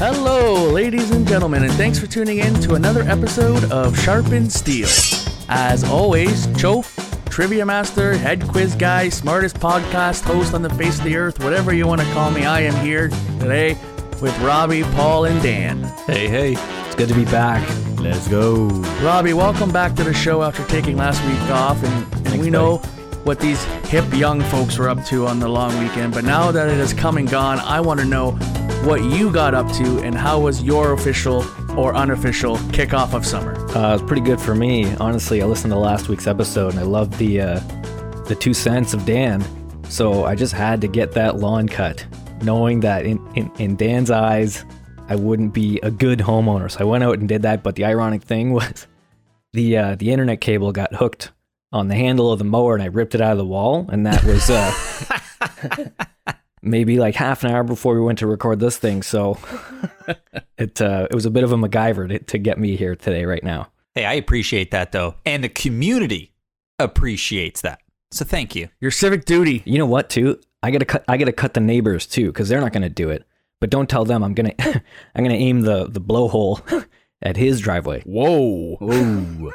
Hello, ladies and gentlemen, and thanks for tuning in to another episode of Sharpened Steel. As always, Chof, Trivia Master, Head Quiz Guy, smartest podcast host on the face of the earth, whatever you want to call me, I am here today with Robbie, Paul, and Dan. Hey, hey, it's good to be back. Let's go. Robbie, welcome back to the show after taking last week off, and, and Thanks, we know what these hip young folks were up to on the long weekend. But now that it has come and gone, I want to know what you got up to and how was your official or unofficial kickoff of summer. Uh, it was pretty good for me. Honestly, I listened to last week's episode and I loved the uh, the two cents of Dan. So I just had to get that lawn cut, knowing that in, in, in Dan's eyes, I wouldn't be a good homeowner. So I went out and did that. But the ironic thing was the uh, the internet cable got hooked on the handle of the mower and I ripped it out of the wall. And that was uh, maybe like half an hour before we went to record this thing. So it uh, it was a bit of a MacGyver to, to get me here today, right now. Hey, I appreciate that though. And the community appreciates that. So thank you. Your civic duty. You know what? Too, I gotta cut. I gotta cut the neighbors too, because they're not gonna do it. But don't tell them I'm gonna. I'm gonna aim the the blowhole at his driveway. Whoa. Ooh.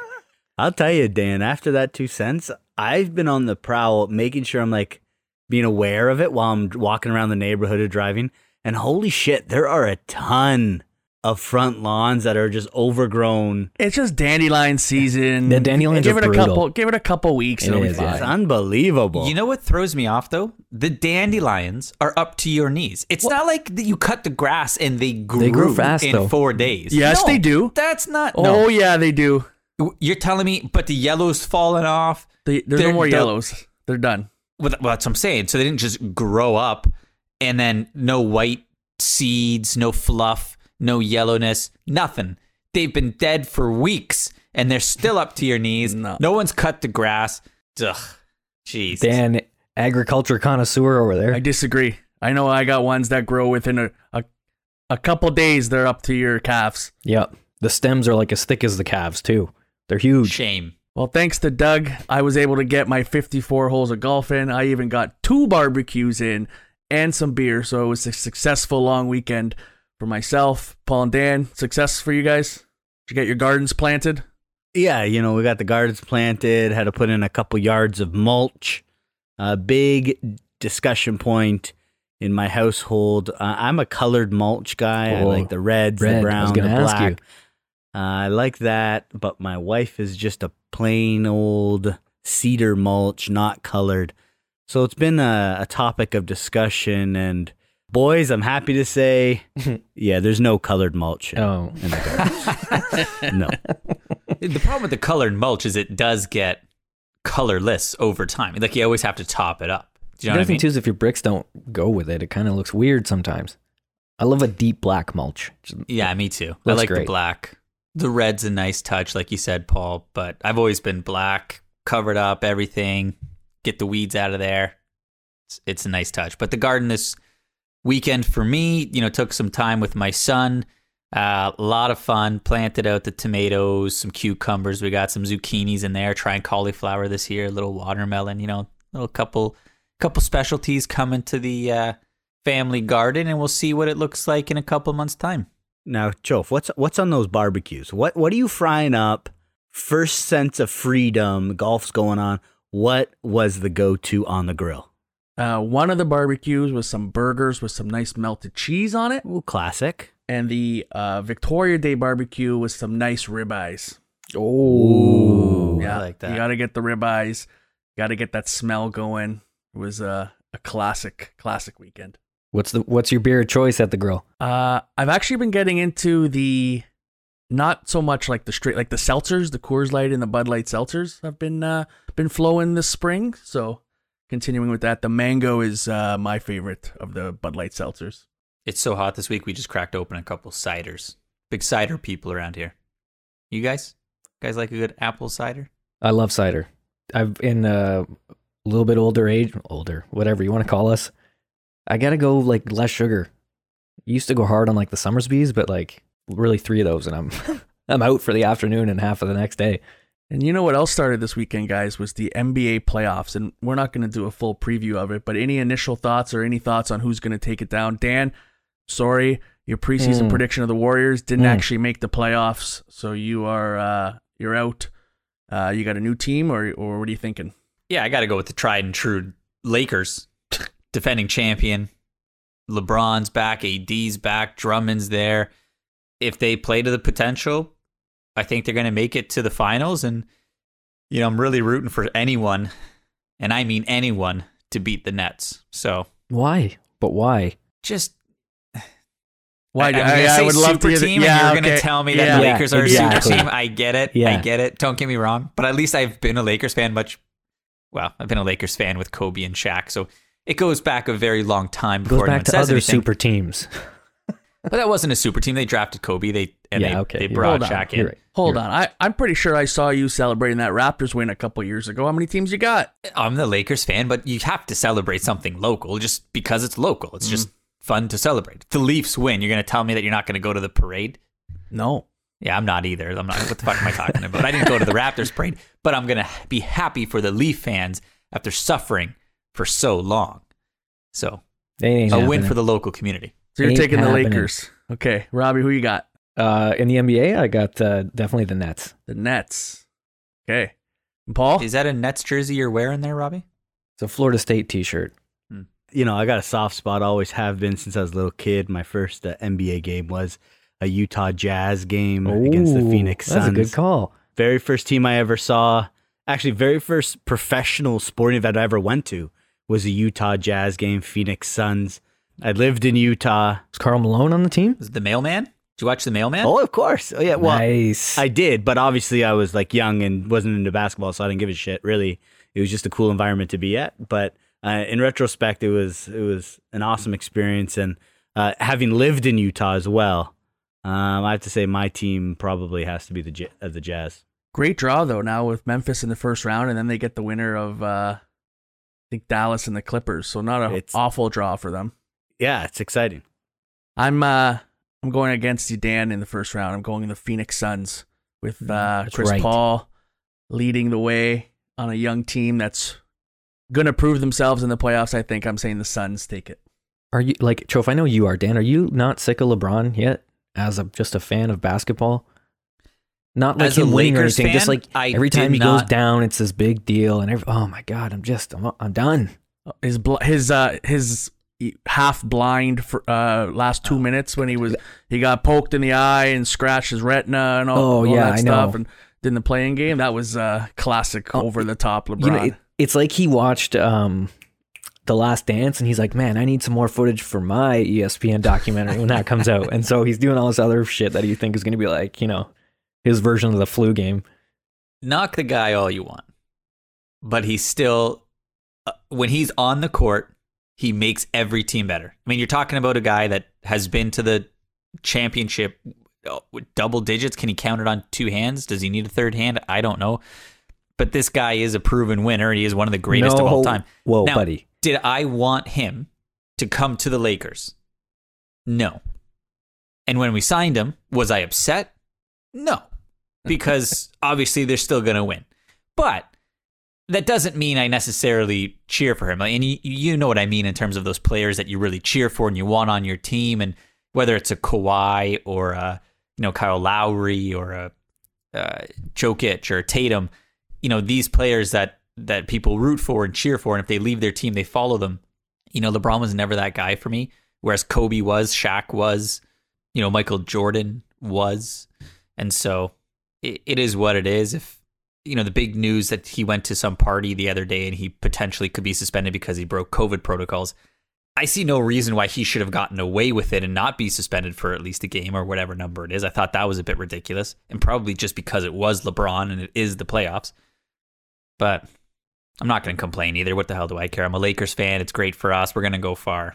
I'll tell you, Dan, after that two cents, I've been on the prowl making sure I'm like being aware of it while I'm walking around the neighborhood or driving. And holy shit, there are a ton of front lawns that are just overgrown. It's just dandelion season. The dandelions give are it a couple. Give it a couple weeks. It it'll is, be fine. It's unbelievable. You know what throws me off though? The dandelions are up to your knees. It's not like that you cut the grass and they grew, grow fast, in though. four days. Yes, No, they do. That's not. Oh no. yeah, they do. You're telling me, but the yellow's falling off. They, there's They're- no more yellows. They're done. Well, that's what I'm saying. So they didn't just grow up and then no white seeds, no fluff, no yellowness, nothing. They've been dead for weeks and they're still up to your knees. No. No, one's cut the grass. Ugh. Jeez. Dan, agriculture connoisseur over there. I disagree. I know I got ones that grow within a a, a couple days. They're up to your calves. Yep. The stems are like as thick as the calves too. They're huge. Shame. Well, thanks to Doug, I was able to get my 54 holes of golf in. I even got two barbecues in and some beer. So it was a successful long weekend for myself, Paul and Dan. Success for you guys? Did you get your gardens planted? Yeah, you know, we got the gardens planted, had to put in a couple yards of mulch. A big discussion point in my household. Uh, I'm a colored mulch guy. I Oh, like the reds, red. I the was brown, the gonna ask you. black. Uh, I like that, but my wife is just a plain old cedar mulch, not colored. So it's been a, a topic of discussion. And boys, I'm happy to say, yeah, there's no colored mulch. in- Oh, in the gardens. no. The problem with the colored mulch is it does get colorless over time. Like you always have to top it up. Do you know the what other I thing mean? too is if your bricks don't go with it, it kind of looks weird sometimes. I love a deep black mulch. Yeah, me too. I Looks like the black. The red's a nice touch, like you said, Paul. But I've always been black, covered up everything, get the weeds out of there. It's, it's a nice touch. But the garden this weekend for me, you know, took some time with my son. Uh, a lot of fun. Planted out the tomatoes, some cucumbers. We got some zucchinis in there. Trying cauliflower this year. A little watermelon. You know, little couple couple specialties coming to the uh, family garden, and we'll see what it looks like in a couple months' time. Now, Chof, what's what's on those barbecues? What what are you frying up? First sense of freedom, golf's going on. What was the go to on the grill? Uh, one of the barbecues was some burgers with some nice melted cheese on it, Ooh, classic. and the uh, Victoria Day barbecue was some nice ribeyes. Oh, I like that. You got to get the ribeyes. Got to get that smell going. It was uh, a classic, classic weekend. What's the what's your beer of choice at the grill? Uh, I've actually been getting into the not so much like the straight like the seltzers, the Coors Light and the Bud Light seltzers have been uh, been flowing this spring. So continuing with that, the mango is uh, my favorite of the Bud Light seltzers. It's so hot this week. We just cracked open a couple ciders. Big cider people around here. You guys, guys like a good apple cider? I love cider. I've in a little bit older age, older, whatever you want to call us. I gotta go like less sugar. Used to go hard on like the Somersbys, but like really three of those, and I'm I'm out for the afternoon and half of the next day. And you know what else started this weekend, guys, was the NBA playoffs. And we're not going to do a full preview of it, but any initial thoughts or any thoughts on who's going to take it down? Dan, sorry, your preseason Mm. prediction of the Warriors didn't Mm. actually make the playoffs, so you are uh, you're out. Uh, you got a new team, or or what are you thinking? Yeah, I got to go with the tried and true Lakers, defending champion. LeBron's back, AD's back, Drummond's there. If they play to the potential, I think they're going to make it to the finals. And, you know, I'm really rooting for anyone, and I mean anyone, to beat the Nets. So Why? But why? just. Why? I, am gonna say super hear the- team, yeah, and you're okay. gonna tell me that Yeah. the Lakers are a super team. I get it. I get it. Don't get me wrong, but at least I've been a Lakers fan much. Well, I've been a Lakers fan with Kobe and Shaq, so it goes back a very long time It goes back to says other anything. super teams. But that wasn't a super team. They drafted Kobe. They and Yeah, they, okay, they you're brought right. Shaq in. You're right. Hold You're on, I I'm pretty sure I saw you celebrating that Raptors win a couple years ago. How many teams you got? I'm the Lakers fan, but you have to celebrate something local just because it's local. It's just Mm-hmm. fun to celebrate. If the Leafs win, you're going to tell me that you're not going to go to the parade? No. Yeah, I'm not either. I'm not. What the fuck am I talking about? I didn't go to the Raptors parade, but I'm gonna be happy for the Leaf fans after suffering for so long. So They ain't a win for the local community. So you're Ain't taking the happening. Lakers. Okay, Robbie, who you got? Uh, in the NBA, I got uh, definitely the Nets. The Nets. Okay. And Paul? Is that a Nets jersey you're wearing there, Robbie? It's a Florida State T-shirt. you know, I got a soft spot, always have been since I was a little kid. My first uh, NBA game was a Utah Jazz game against the Phoenix Suns. That's a good call. Very first team I ever saw, actually, very first professional sporting event I ever went to was a Utah Jazz game, Phoenix Suns. I lived in Utah. Was Karl Malone on the team? Was it the Mailman? Did you watch the Mailman? Oh, of course. Oh, yeah. Well, nice. I did, but obviously I was like young and wasn't into basketball, so I didn't give a shit. Really, it was just a cool environment to be at. But uh, in retrospect, it was it was an awesome experience, and uh, having lived in Utah as well, um, I have to say my team probably has to be the J- uh, the Jazz. Great draw though now with Memphis in the first round, and then they get the winner of uh, I think Dallas and the Clippers. So not an awful draw for them. Yeah, it's exciting. I'm uh I'm going against you, Dan, in the first round. I'm going the Phoenix Suns with uh, Chris right. Paul leading the way on a young team that's gonna prove themselves in the playoffs. I think I'm saying the Suns take it. Are you like Chof? I know you are, Dan. Are you not sick of LeBron yet? As a just a fan of basketball, not like As a him winning or Lakers anything. just like I every time did he goes down, it's this big deal. And every, oh my god, I'm just I'm, I'm done. His bl- his uh his half blind for uh last two minutes when he was he got poked in the eye and scratched his retina and all, Oh, all yeah, that I stuff know. and in the playing game that was uh classic Oh, over the top LeBron. You know, it, it's like he watched um, The Last Dance and he's like, man, I need some more footage for my ESPN documentary when that comes out. And so he's doing all this other shit that you think is going to be like, you know, his version of the flu game. Knock the guy all you want, but he's still uh, when he's on the court, he makes every team better. I mean, you're talking about a guy that has been to the championship uh, with double digits. Can he count it on two hands? Does he need a third hand? I don't know. But this guy is a proven winner. He is one of the greatest of all time. Whoa, Now, buddy. Did I want him to come to the Lakers? No. And when we signed him, was I upset? No. Because obviously they're still going to win. But that doesn't mean I necessarily cheer for him. Like, And you, you know what I mean in terms of those players that you really cheer for and you want on your team. And whether it's a Kawhi or a, you know, Kyle Lowry or a uh, Jokic or Tatum, you know, these players that that people root for and cheer for, and if they leave their team, they follow them. You know, LeBron was never that guy for me, whereas Kobe was, Shaq was, you know, Michael Jordan was, and so it, it is what it is. If you know the big news that he went to some party the other day and he potentially could be suspended because he broke COVID protocols. I see no reason why he should have gotten away with it and not be suspended for at least a game or whatever number it is. I thought that was a bit ridiculous, and probably just because it was LeBron and it is the playoffs. But I'm not going to complain either. What the hell do I care? I'm a Lakers fan. It's great for us. We're going to go far.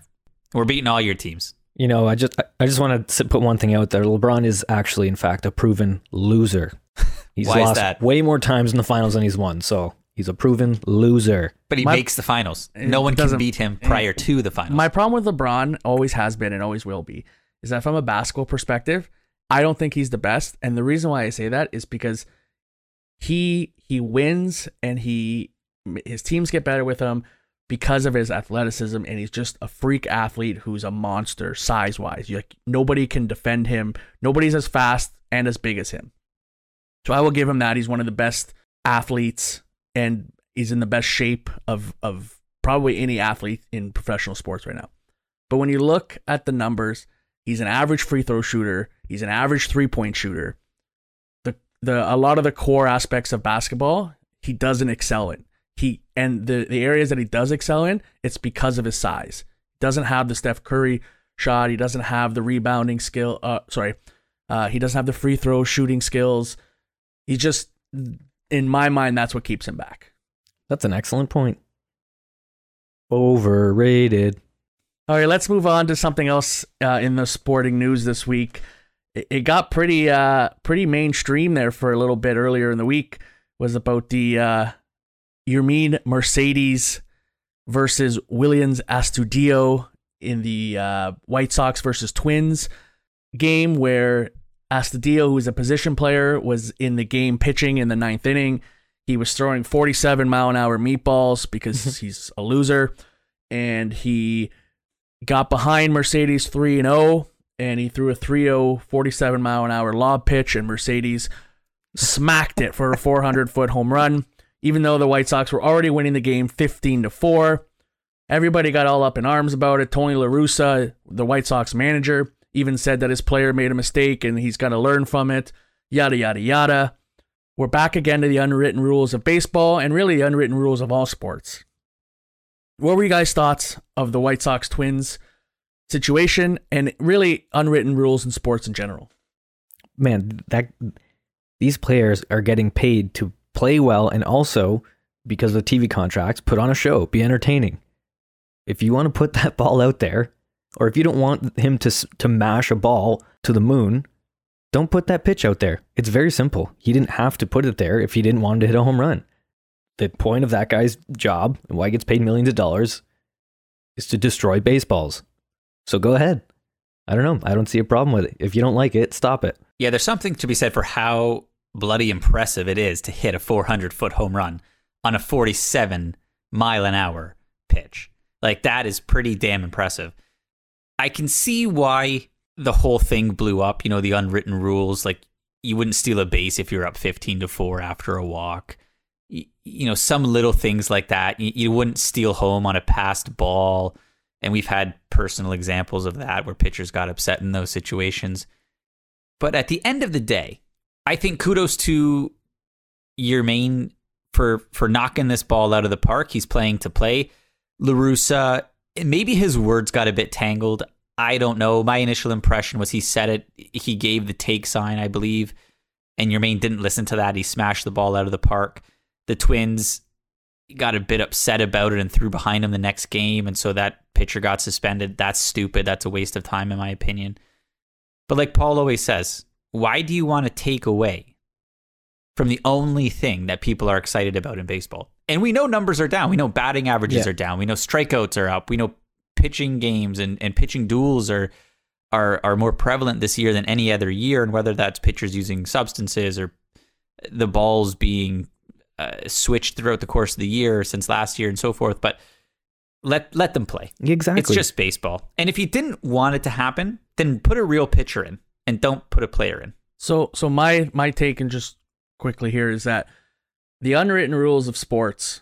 We're beating all your teams. You know, I just I just want to put one thing out there. LeBron is actually, in fact, a proven loser. He's Why is lost that? way more times in the finals than he's won. So he's a proven loser. But he My- makes the finals. No one can beat him prior to the finals. My problem with LeBron always has been and always will be is that from a basketball perspective, I don't think he's the best. And the reason why I say that is because he he wins and he his teams get better with him because of his athleticism and he's just a freak athlete who's a monster size wise. Like nobody can defend him. Nobody's as fast and as big as him. So I will give him that. He's one of the best athletes and he's in the best shape of of probably any athlete in professional sports right now. But when you look at the numbers, he's an average free throw shooter, he's an average three-point shooter. The the a lot of the core aspects of basketball, he doesn't excel in. He and the the areas that he does excel in, it's because of his size. Doesn't have the Steph Curry shot, he doesn't have the rebounding skill, uh sorry. Uh, he doesn't have the free throw shooting skills. He just in my mind that's what keeps him back. That's an excellent point. Overrated. All right, let's move on to something else uh, in the sporting news this week. It, it got pretty uh, pretty mainstream there for a little bit earlier in the week. Was about the uh, Yermin Mercedes versus Willians Astudillo in the uh, White Sox versus Twins game, where Astudillo, who is a position player, was in the game pitching in the ninth inning. He was throwing 47 mile an hour meatballs because he's a loser, and he got behind Mercedes 3 and 0 and he threw a 3-0 47 mile an hour lob pitch and Mercedes smacked it for a 400 foot home run even though the White Sox were already winning the game 15 to 4 everybody got all up in arms about it. Tony La Russa the White Sox manager even said that his player made a mistake and he's got to learn from it yada yada yada. We're back again to the unwritten rules of baseball and really the unwritten rules of all sports. What were you guys' thoughts of the White Sox Twins situation and really unwritten rules in sports in general? Man, that these players are getting paid to play well and also because of TV contracts, put on a show, be entertaining. If you want to put that ball out there, or if you don't want him to to mash a ball to the moon, don't put that pitch out there. It's very simple. He didn't have to put it there if he didn't want to hit a home run. The point of that guy's job and why he gets paid millions of dollars is to destroy baseballs. So go ahead. I don't know. I don't see a problem with it. If you don't like it, stop it. Yeah, there's something to be said for how bloody impressive it is to hit a 400 foot home run on a 47 mile an hour pitch. Like, that is pretty damn impressive. I can see why the whole thing blew up, you know, the unwritten rules. Like, you wouldn't steal a base if you're up 15 to 4 after a walk. You know, some little things like that. You wouldn't steal home on a passed ball. And we've had personal examples of that where pitchers got upset in those situations. But at the end of the day, I think kudos to Yermin for for knocking this ball out of the park. He's playing to play. La Russa, maybe his words got a bit tangled. I don't know. My initial impression was he said it. He gave the take sign, I believe, and Yermin didn't listen to that. He smashed the ball out of the park. The Twins got a bit upset about it and threw behind him the next game, and so that pitcher got suspended. That's stupid. That's a waste of time, in my opinion. But like Paul always says, why do you want to take away from the only thing that people are excited about in baseball? And we know numbers are down. We know batting averages Yeah. are down. We know strikeouts are up. We know pitching games and, and pitching duels are are are more prevalent this year than any other year. And whether that's pitchers using substances or the balls being uh, switched throughout the course of the year since last year and so forth, but let let them play. Exactly. It's just baseball. And if you didn't want it to happen, then put a real pitcher in and don't put a player in. So, so my my take and just quickly here is that the unwritten rules of sports,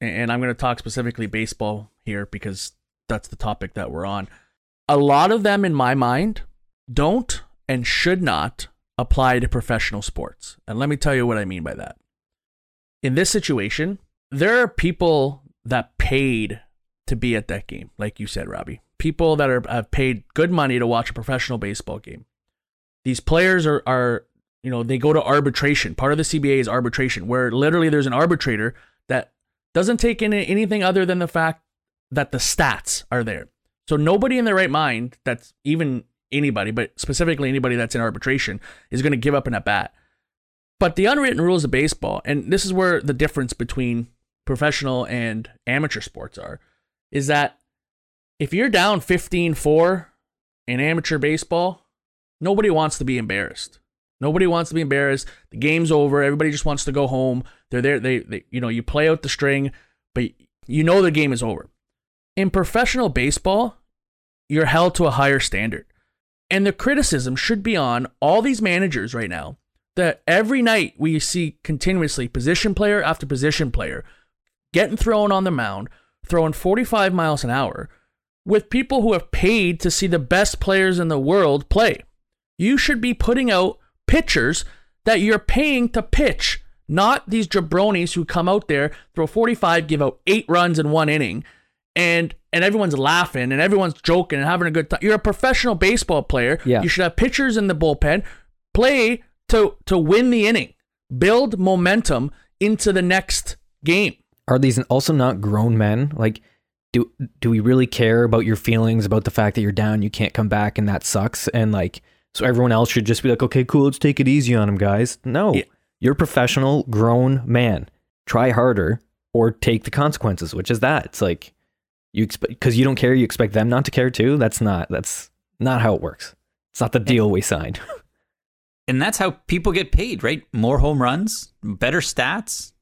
and- I'm going to talk specifically baseball here because that's the topic that we're on. A lot of them, in my mind, don't and should not apply to professional sports. And let me tell you what I mean by that. In this situation, there are people that paid to be at that game, like you said, Robbie. People that are have paid good money to watch a professional baseball game. These players are are you know they go to arbitration. Part of the CBA is arbitration, where literally there's an arbitrator that doesn't take in anything other than the fact that the stats are there. So nobody in their right mind, that's even anybody, but specifically anybody that's in arbitration, is going to give up an at bat. But the unwritten rules of baseball, and this is where the difference between professional and amateur sports are, is that if you're down 15 4 in amateur baseball, nobody wants to be embarrassed. Nobody wants to be embarrassed. The game's over. Everybody just wants to go home. They're there. They, they you know, you play out the string, but you know the game is over. In professional baseball, you're held to a higher standard. And the criticism should be on all these managers right now that every night we see continuously position player after position player getting thrown on the mound, throwing 45 miles an hour with people who have paid to see the best players in the world play. You should be putting out pitchers that you're paying to pitch, not these jabronis who come out there, throw 45, give out eight runs in one inning, and and everyone's laughing and everyone's joking and having a good time. You're a professional baseball player. Yeah. You should have pitchers in the bullpen. Play to to win the inning. Build momentum into the next game. Are these also not grown men? Like, do do we really care about your feelings about the fact that you're down, you can't come back, and that sucks? And like, so everyone else should just be like, okay, cool, let's take it easy on him, guys. No, Yeah. you're a professional, grown man. Try harder or take the consequences, which is that. It's like you expect because you don't care, you expect them not to care too. That's not that's not how it works. It's not the deal we signed. And that's how people get paid, right? More home runs, better stats.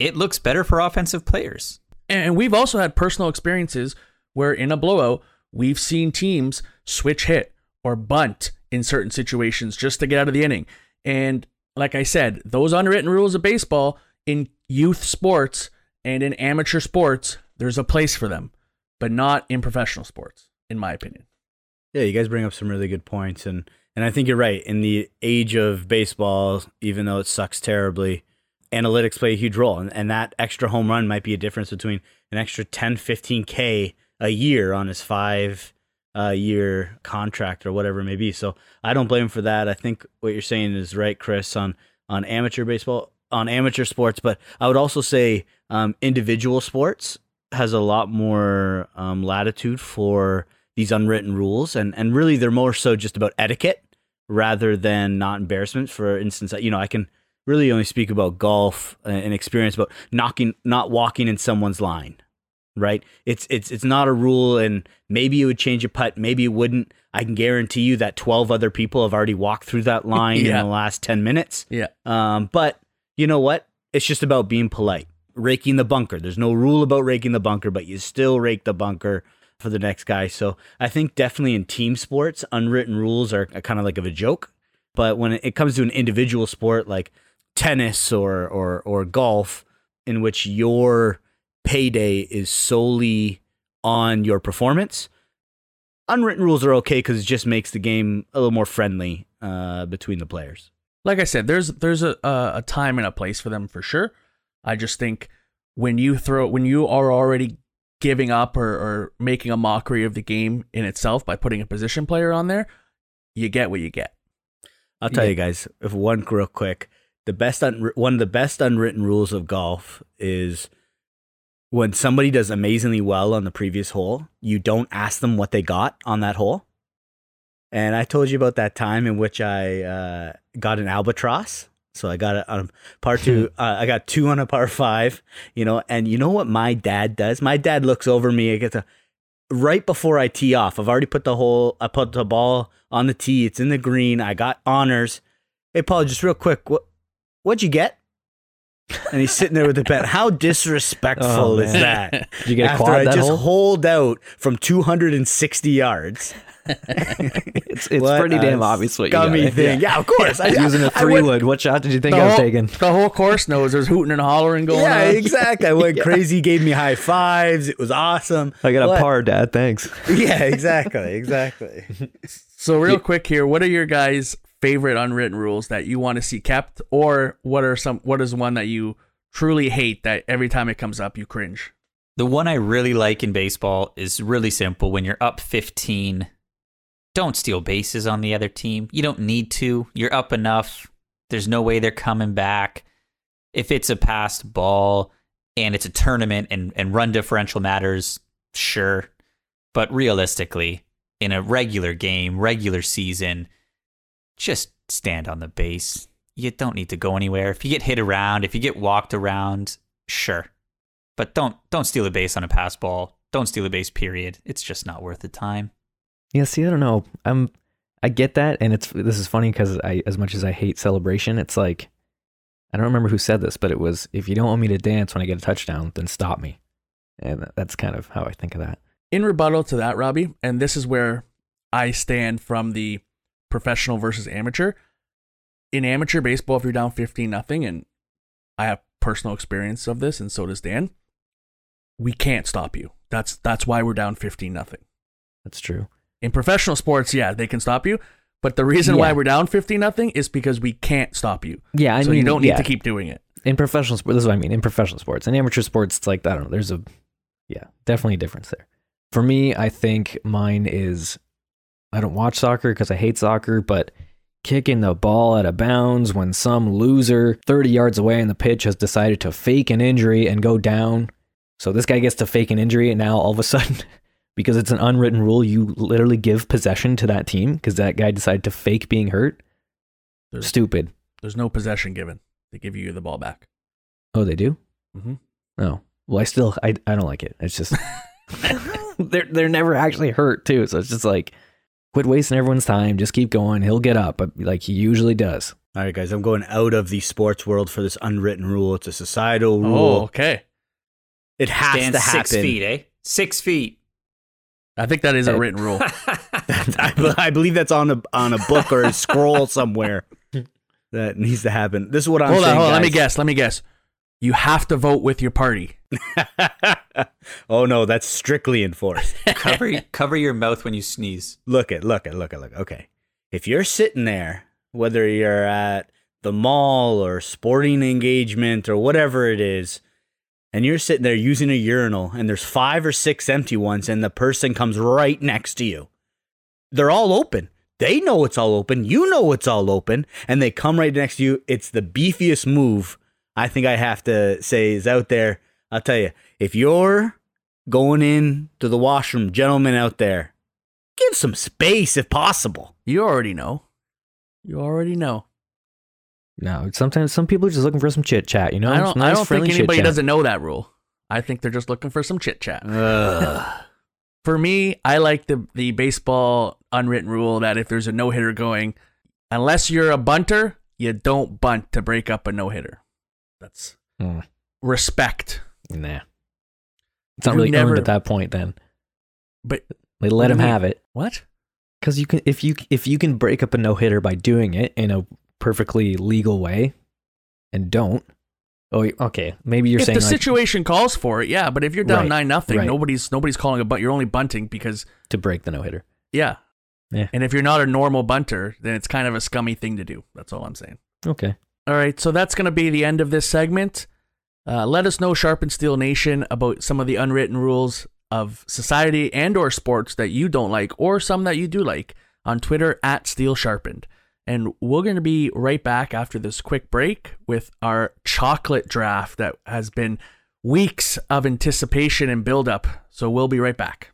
It looks better for offensive players. And we've also had personal experiences where in a blowout, we've seen teams switch hit or bunt in certain situations just to get out of the inning. And like I said, those unwritten rules of baseball in youth sports and in amateur sports, there's a place for them, but not in professional sports, in my opinion. Yeah, you guys bring up some really good points, and and I think you're right. In the age of baseball, even though it sucks terribly, analytics play a huge role, and, and that extra home run might be a difference between an extra 10, 15 k a year on his five uh, year contract or whatever it may be. So I don't blame him for that. I think what you're saying is right, Chris, on on amateur baseball, on amateur sports, but I would also say um, individual sports has a lot more um, latitude for these unwritten rules, and and really they're more so just about etiquette rather than not embarrassment. For instance, you know, I can really only speak about golf and experience about knocking, not walking in someone's line. Right? It's it's it's not a rule, and maybe it would change a putt, maybe it wouldn't. I can guarantee you that twelve other people have already walked through that line Yeah. in the last ten minutes. Yeah. Um, but you know what? It's just about being polite. Raking the bunker. There's no rule about raking the bunker, but you still rake the bunker for the next guy. So I think definitely in team sports, unwritten rules are kind of like of a joke. But when it comes to an individual sport like tennis or or or golf, in which your payday is solely on your performance, unwritten rules are okay because it just makes the game a little more friendly uh, between the players. like I said, there's there's a, a time and a place for them for sure. I just think when you throw when you are already giving up or, or making a mockery of the game in itself by putting a position player on there, you get what you get. I'll tell Yeah. you guys, if one real quick, the best un- one of the best unwritten rules of golf is when somebody does amazingly well on the previous hole, you don't ask them what they got on that hole. And I told you about that time in which I uh, got an albatross. So I got it on par two. uh, I got two on a par five. You know, and you know what my dad does? My dad looks over me. I get to right before I tee off. I've already put the hole. I put the ball on the tee. It's in the green. I got honors. Hey Paul, just real quick, what what'd you get? And he's sitting there with the bet. How oh, disrespectful Oh, is that? Did you get a After quad I that just hole? holed out from 260 yards. It's it's What pretty damn obvious what you got. Scummy thing. Yeah, of course. I, Using a three went- wood. What shot did you think I was whole, taking? the whole course knows there's hooting and hollering going Yeah, on. exactly. I went crazy. Gave me high fives. It was awesome. I got a par, Dad. Thanks. Yeah, exactly, exactly. So real quick here, what are your guys' favorite unwritten rules that you want to see kept, or what are some? What is one that you truly hate that every time it comes up you cringe? The one I really like in baseball is really simple. When you're up 15, don't steal bases on the other team. You don't need to. You're up enough. There's no way they're coming back. If it's a passed ball and it's a tournament and, and run differential matters, sure. But realistically, in a regular game, regular season, just stand on the base. You don't need to go anywhere. If you get hit around, if you get walked around, sure. But don't don't steal a base on a pass ball. Don't steal a base period. It's just not worth the time. Yeah, see, I don't know. I'm I get that, and it's this is funny because I, as much as I hate celebration, it's like I don't remember who said this, but it was if you don't want me to dance when I get a touchdown, then stop me, and that's kind of how I think of that. In rebuttal to that, Robbie, and this is where I stand from the professional versus amateur. In amateur baseball, if you're down 15 nothing, and I have personal experience of this, and so does Dan, we can't stop you. That's that's why we're down 15 nothing. That's true. In professional sports, yeah, they can stop you. But the reason why we're down 15 nothing is because we can't stop you. Yeah, I so mean, you don't need yeah. to keep doing it. in professional sports. This is what I mean. In professional sports, in amateur sports, it's like I don't know. There's a yeah, definitely a difference there. For me, I think mine is I don't watch soccer because I hate soccer, but kicking the ball out of bounds when some loser 30 yards away in the pitch has decided to fake an injury and go down. So this guy gets to fake an injury, and now all of a sudden, because it's an unwritten rule, you literally give possession to that team because that guy decided to fake being hurt. There's- Stupid. There's no possession given. They give you the ball back. Oh, they do. Mhm. Oh, well, I still I I don't like it. It's just they're they're never actually hurt too, so it's just like quit wasting everyone's time. Just keep going. He'll get up, but like he usually does. All right, guys, I'm going out of the sports world for this unwritten rule. It's a societal rule. Oh, okay. It has Stand to happen. six feet, eh? Six feet. I think that is a written rule. I, I believe that's on a on a book or a scroll somewhere. That needs to happen. This is what I'm hold on, saying. hold on. Let me guess. Let me guess. You have to vote with your party. oh no, that's strictly enforced. cover cover your mouth when you sneeze. look at, look at, look at, look. Okay, if you're sitting there, whether you're at the mall or sporting engagement or whatever it is, and you're sitting there using a urinal, and there's five or six empty ones, and the person comes right next to you, they're all open. They know it's all open. You know it's all open, and they come right next to you. It's the beefiest move I think I have to say is out there. I'll tell you, if you're going in to the washroom, gentlemen out there, give some space if possible. You already know. You already know. No, sometimes some people are just looking for some chit chat. You know, I don't. nice, I don't think anybody chit-chat. doesn't know that rule. I think they're just looking for some chit chat. For me, I like the the baseball unwritten rule that if there's a no hitter going, unless you're a bunter, you don't bunt to break up a no hitter. That's Hmm. respect. Nah, it's not You really never- earned at that point. Then But they let him have it what? because you can if you if you can break up a no hitter by doing it in a perfectly legal way, and don't. Oh, okay. Maybe you're if saying the like, situation calls for it, yeah. But if you're down Right, nine nothing, right. nobody's nobody's calling a bunt. You're only bunting because to break the no hitter. yeah. Yeah. And if you're not a normal bunter, then it's kind of a scummy thing to do. That's all I'm saying. Okay. All right, so that's going to be the end of this segment. Uh, let us know, Sharpened Steel Nation, about some of the unwritten rules of society and or sports that you don't like, or some that you do like, on Twitter at Steel Sharpened. And we're going to be right back after this quick break with our chocolate draft that has been weeks of anticipation and buildup. So we'll be right back.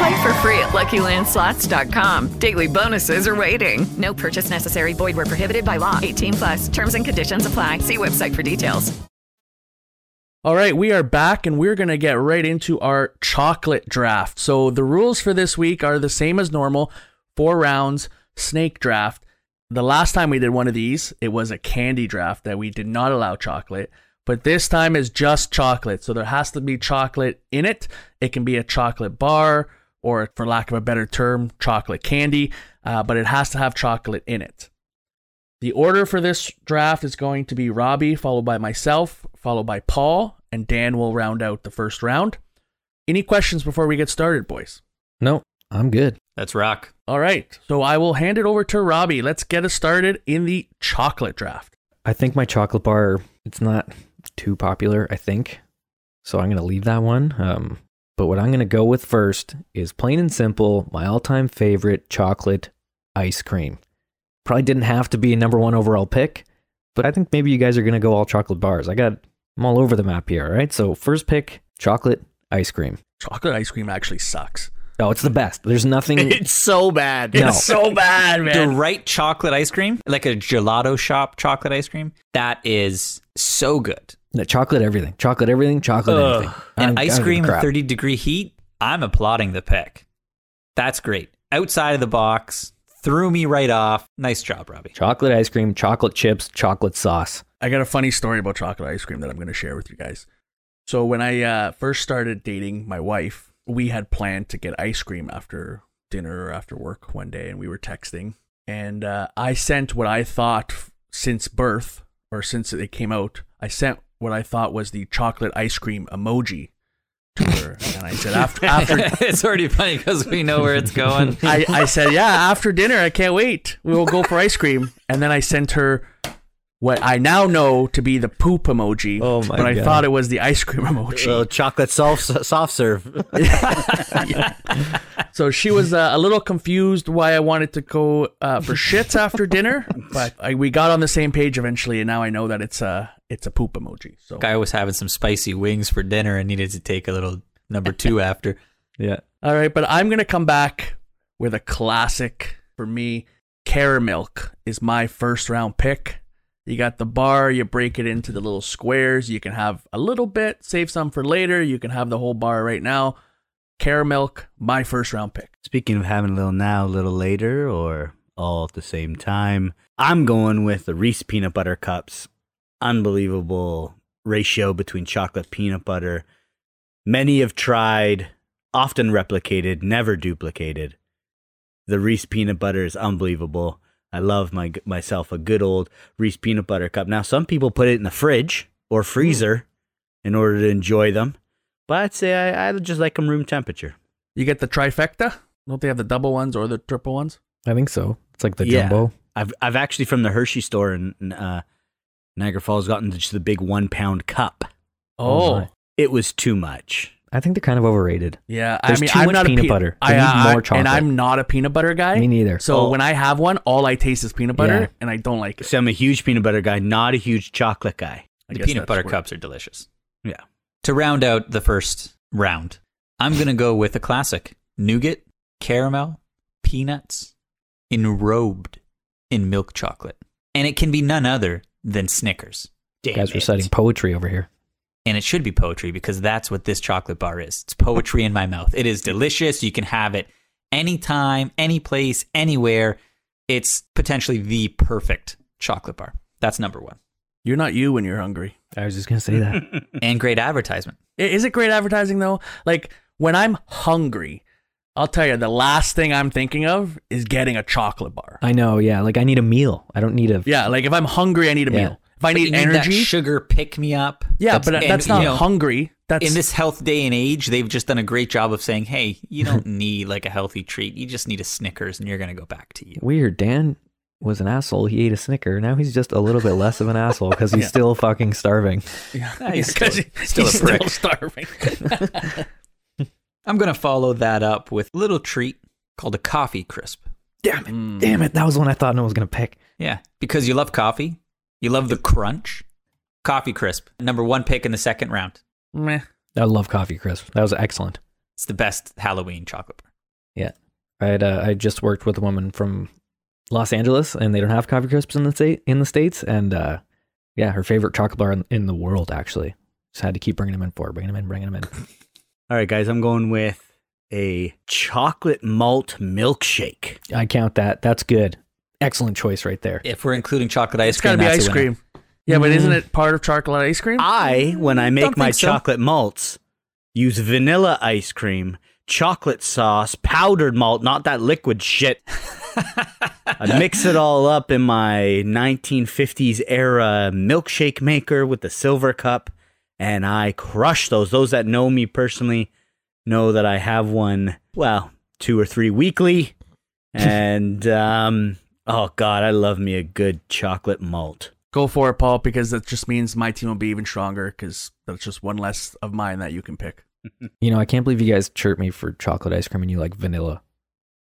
Play for free at LuckyLandSlots.com. Daily bonuses are waiting. No purchase necessary. Void were prohibited by law. 18 plus. Terms and conditions apply. See website for details. All right, we are back and we're going to get right into our chocolate draft. So, the rules for this week are the same as normal four rounds, snake draft. The last time we did one of these, it was a candy draft that we did not allow chocolate, but this time is just chocolate. So, there has to be chocolate in it. It can be a chocolate bar or, for lack of a better term, chocolate candy, uh, but it has to have chocolate in it. The order for this draft is going to be Robbie, followed by myself, followed by Paul, and Dan will round out the first round. Any questions before we get started, boys? No, I'm good. Let's rock. All right, so I will hand it over to Robbie. Let's get us started in the chocolate draft. I think my chocolate bar it's not too popular, I think. So I'm going to leave that one. Um, but what I'm going to go with first is plain and simple, my all-time favorite chocolate ice cream. Probably didn't have to be a number 1 overall pick, but I think maybe you guys are going to go all chocolate bars. I got I'm all over the map here, all right? So first pick, chocolate ice cream. Chocolate ice cream actually sucks. Oh, it's the best. There's nothing It's so bad. No. It's so bad, man. The right chocolate ice cream, like a gelato shop chocolate ice cream, that is so good. No, chocolate everything. Chocolate everything, chocolate Ugh. anything. I And don't- I ice don't give a cream at 30 degree heat, I'm applauding the pick. That's great. Outside of the box, threw me right off. Nice job, Robbie. Chocolate ice cream, chocolate chips, chocolate sauce. I got a funny story about chocolate ice cream that I'm going to share with you guys. So when I uh, first started dating my wife, we had planned to get ice cream after dinner or after work one day, and we were texting. And uh, I sent what I thought since birth or since it came out, I sent what I thought was the chocolate ice cream emoji to her, and I said after after it's already funny because we know where it's going. I, I said, yeah, after dinner, I can't wait. We will go for ice cream. And then I sent her what I now know to be the poop emoji. Oh my But I God. thought it was the ice cream emoji. Little chocolate soft soft serve. so she was uh, a little confused why I wanted to go uh, for shits after dinner. But I, we got on the same page eventually, and now I know that it's a it's a poop emoji. So Guy was having some spicy wings for dinner and needed to take a little number two after. Yeah. All right, but I'm gonna come back with a classic for me. Caramilk is my first round pick. You got the bar, you break it into the little squares. You can have a little bit, save some for later. You can have the whole bar right now. Caramilk, my first round pick. Speaking of having a little now, a little later, or all at the same time, I'm going with the Reese peanut butter cups. Unbelievable ratio between chocolate peanut butter. Many have tried, often replicated, never duplicated. The Reese peanut butter is unbelievable. I love my myself a good old Reese peanut butter cup. Now, some people put it in the fridge or freezer in order to enjoy them, but I'd say I, I just like them room temperature. You get the trifecta. Don't they have the double ones or the triple ones? I think so. It's like the Yeah. jumbo. I've I've actually from the Hershey store in in, uh, Niagara Falls gotten just the big one pound cup. Oh. It was too much. I think they're kind of overrated. Yeah, There's I mean, too I'm much not peanut a pe- butter. I, They need uh, I- more chocolate. and I'm not a peanut butter guy. Me neither. So Oh. when I have one, all I taste is peanut butter, Yeah. and I don't like it. So I'm a huge peanut butter guy, not a huge chocolate guy. I the peanut butter where- cups are delicious. Yeah. To round out the first round, I'm going to go with a classic nougat, caramel, peanuts, enrobed in milk chocolate. And it can be none other than Snickers. Damn guys it. reciting poetry over here. And it should be poetry because that's what this chocolate bar is. It's poetry in my mouth. It is delicious. You can have it anytime, any place, anywhere. It's potentially the perfect chocolate bar. That's number one. You're not you when you're hungry. I was just gonna say that. And great advertisement. Is it great advertising though? Like when I'm hungry, I'll tell you the last thing I'm thinking of is getting a chocolate bar. I know. Yeah. Like I need a meal. I don't need a. Yeah, like if I'm hungry, I need a Yeah. meal. If I But need, you that energy, sugar pick me up. yeah, but and, that's you not know, hungry. That's in this health day and age, they've just done a great job of saying, "Hey, you don't need like a healthy treat. You just need a Snickers, and you're gonna go back to you." Weird. Dan was an asshole. He ate a Snicker. Now he's just a little bit less of an asshole because he's Yeah. still fucking starving. yeah, he's still- he- still a he's prick. still starving. I'm gonna follow that up with a little treat called a coffee crisp. Damn it. Mm. Damn it. That was one I thought no one was gonna pick. Yeah, because you love coffee, you love the crunch. Coffee crisp, number one pick in the second round. Meh. I love coffee crisp. That was excellent. It's the best Halloween chocolate bar. Yeah. I had uh, I just worked with a woman from Los Angeles, and they don't have coffee crisps in the state in the states, and uh, yeah, her favorite chocolate bar in, in the world actually. Just had to keep bringing them in for her, bringing them in, bringing them in. All right, guys, I'm going with a chocolate malt milkshake. I count that. That's good. Excellent choice right there. If we're including chocolate ice cream, It's got cream, to be ice a winner. cream. Yeah, but isn't Mm. it part of chocolate ice cream? I, when I make Don't my so. chocolate malts, use vanilla ice cream, chocolate sauce, powdered malt, not that liquid shit. I mix it all up in my 1950s era milkshake maker with the silver cup, and I crush those. Those that know me personally know that I have one, well, two or three weekly. And, um, oh God, I love me a good chocolate malt. Go for it, Paul, because that just means my team will be even stronger because that's just one less of mine that you can pick. You know, I can't believe you guys chirp me for chocolate ice cream and you like vanilla.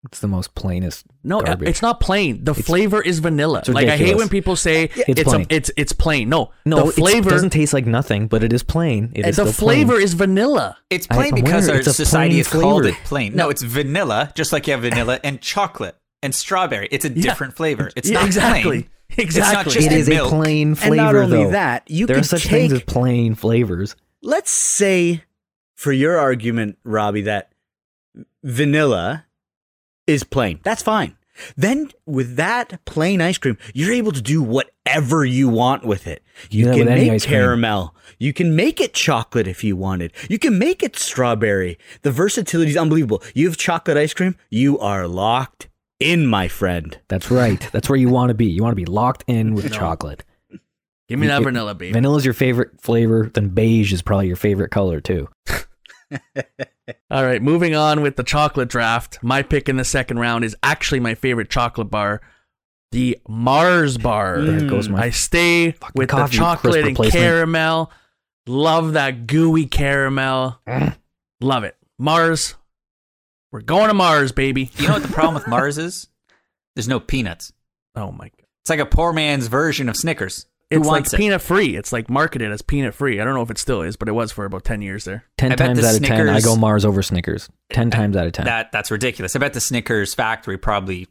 It's the most plainest. No, uh, garbage. it's not plain. The flavor is vanilla. Like I hate when people say It's it's plain. A, it's it's plain. No, No, the flavor doesn't taste like nothing, but it is plain. It is the still plain. flavor is vanilla. It's plain I'm because our society plain has called it plain. No, it's vanilla, just like you have vanilla and chocolate and strawberry. It's a different flavor. It's Yeah, not exactly. plain. Exactly. It's not just It is milk. a plain And flavor. not only though. that, you there are such take- things as plain flavors. let's say for your argument robbie that vanilla is plain that's fine then with that plain ice cream you're able to do whatever you want with it you Yeah, can make ice cream. caramel you can make it chocolate if you wanted you can make it strawberry the versatility is unbelievable you have chocolate ice cream you are locked in my friend That's right. That's where you want to be. You want to be locked in with chocolate. Give me You- that you- vanilla, baby. Vanilla is your favorite flavor. Then beige is probably your favorite color too. All right, moving on with the chocolate draft. My pick in the second round is actually my favorite chocolate bar, the Mars bar. There goes my I stay fucking with the coffee crisp chocolate and caramel. Love that gooey caramel. Mm. Love it. Mars. We're going to Mars, baby. You know what the problem with Mars is? There's no peanuts. Oh my god. It's like a poor man's version of Snickers. Who It's like wants it? peanut free. It's like marketed as peanut free. I don't know if it still is, but it was for about 10 years there. Ten I bet times the out of ten, I Snickers- go Mars over Snickers. Ten times out of ten. That that's ridiculous. I bet the Snickers factory probably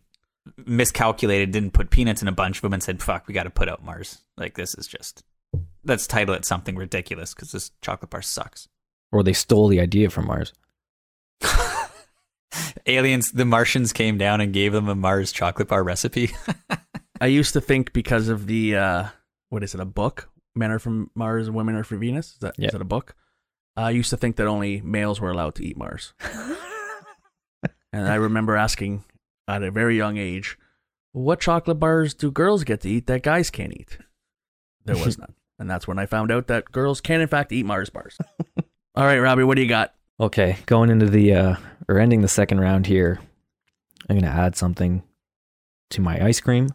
miscalculated, didn't put peanuts in a bunch of them, and said, "Fuck, we got to put out Mars." Like this is just let's title it something ridiculous because this chocolate bar sucks. or they stole the idea from Mars. Aliens, the Martians came down and gave them a Mars chocolate bar recipe. I used to think because of the uh what is it, a book? Men are from Mars women are from Venus? Is that is Yeah. that a book? I used to think that only males were allowed to eat Mars. and I remember asking at a very young age, what chocolate bars do girls get to eat that guys can't eat? There was none. And that's when I found out that girls can in fact eat Mars bars. All right, Robbie, what do you got? Okay, going into the uh or ending the second round here, I'm gonna add something to my ice cream.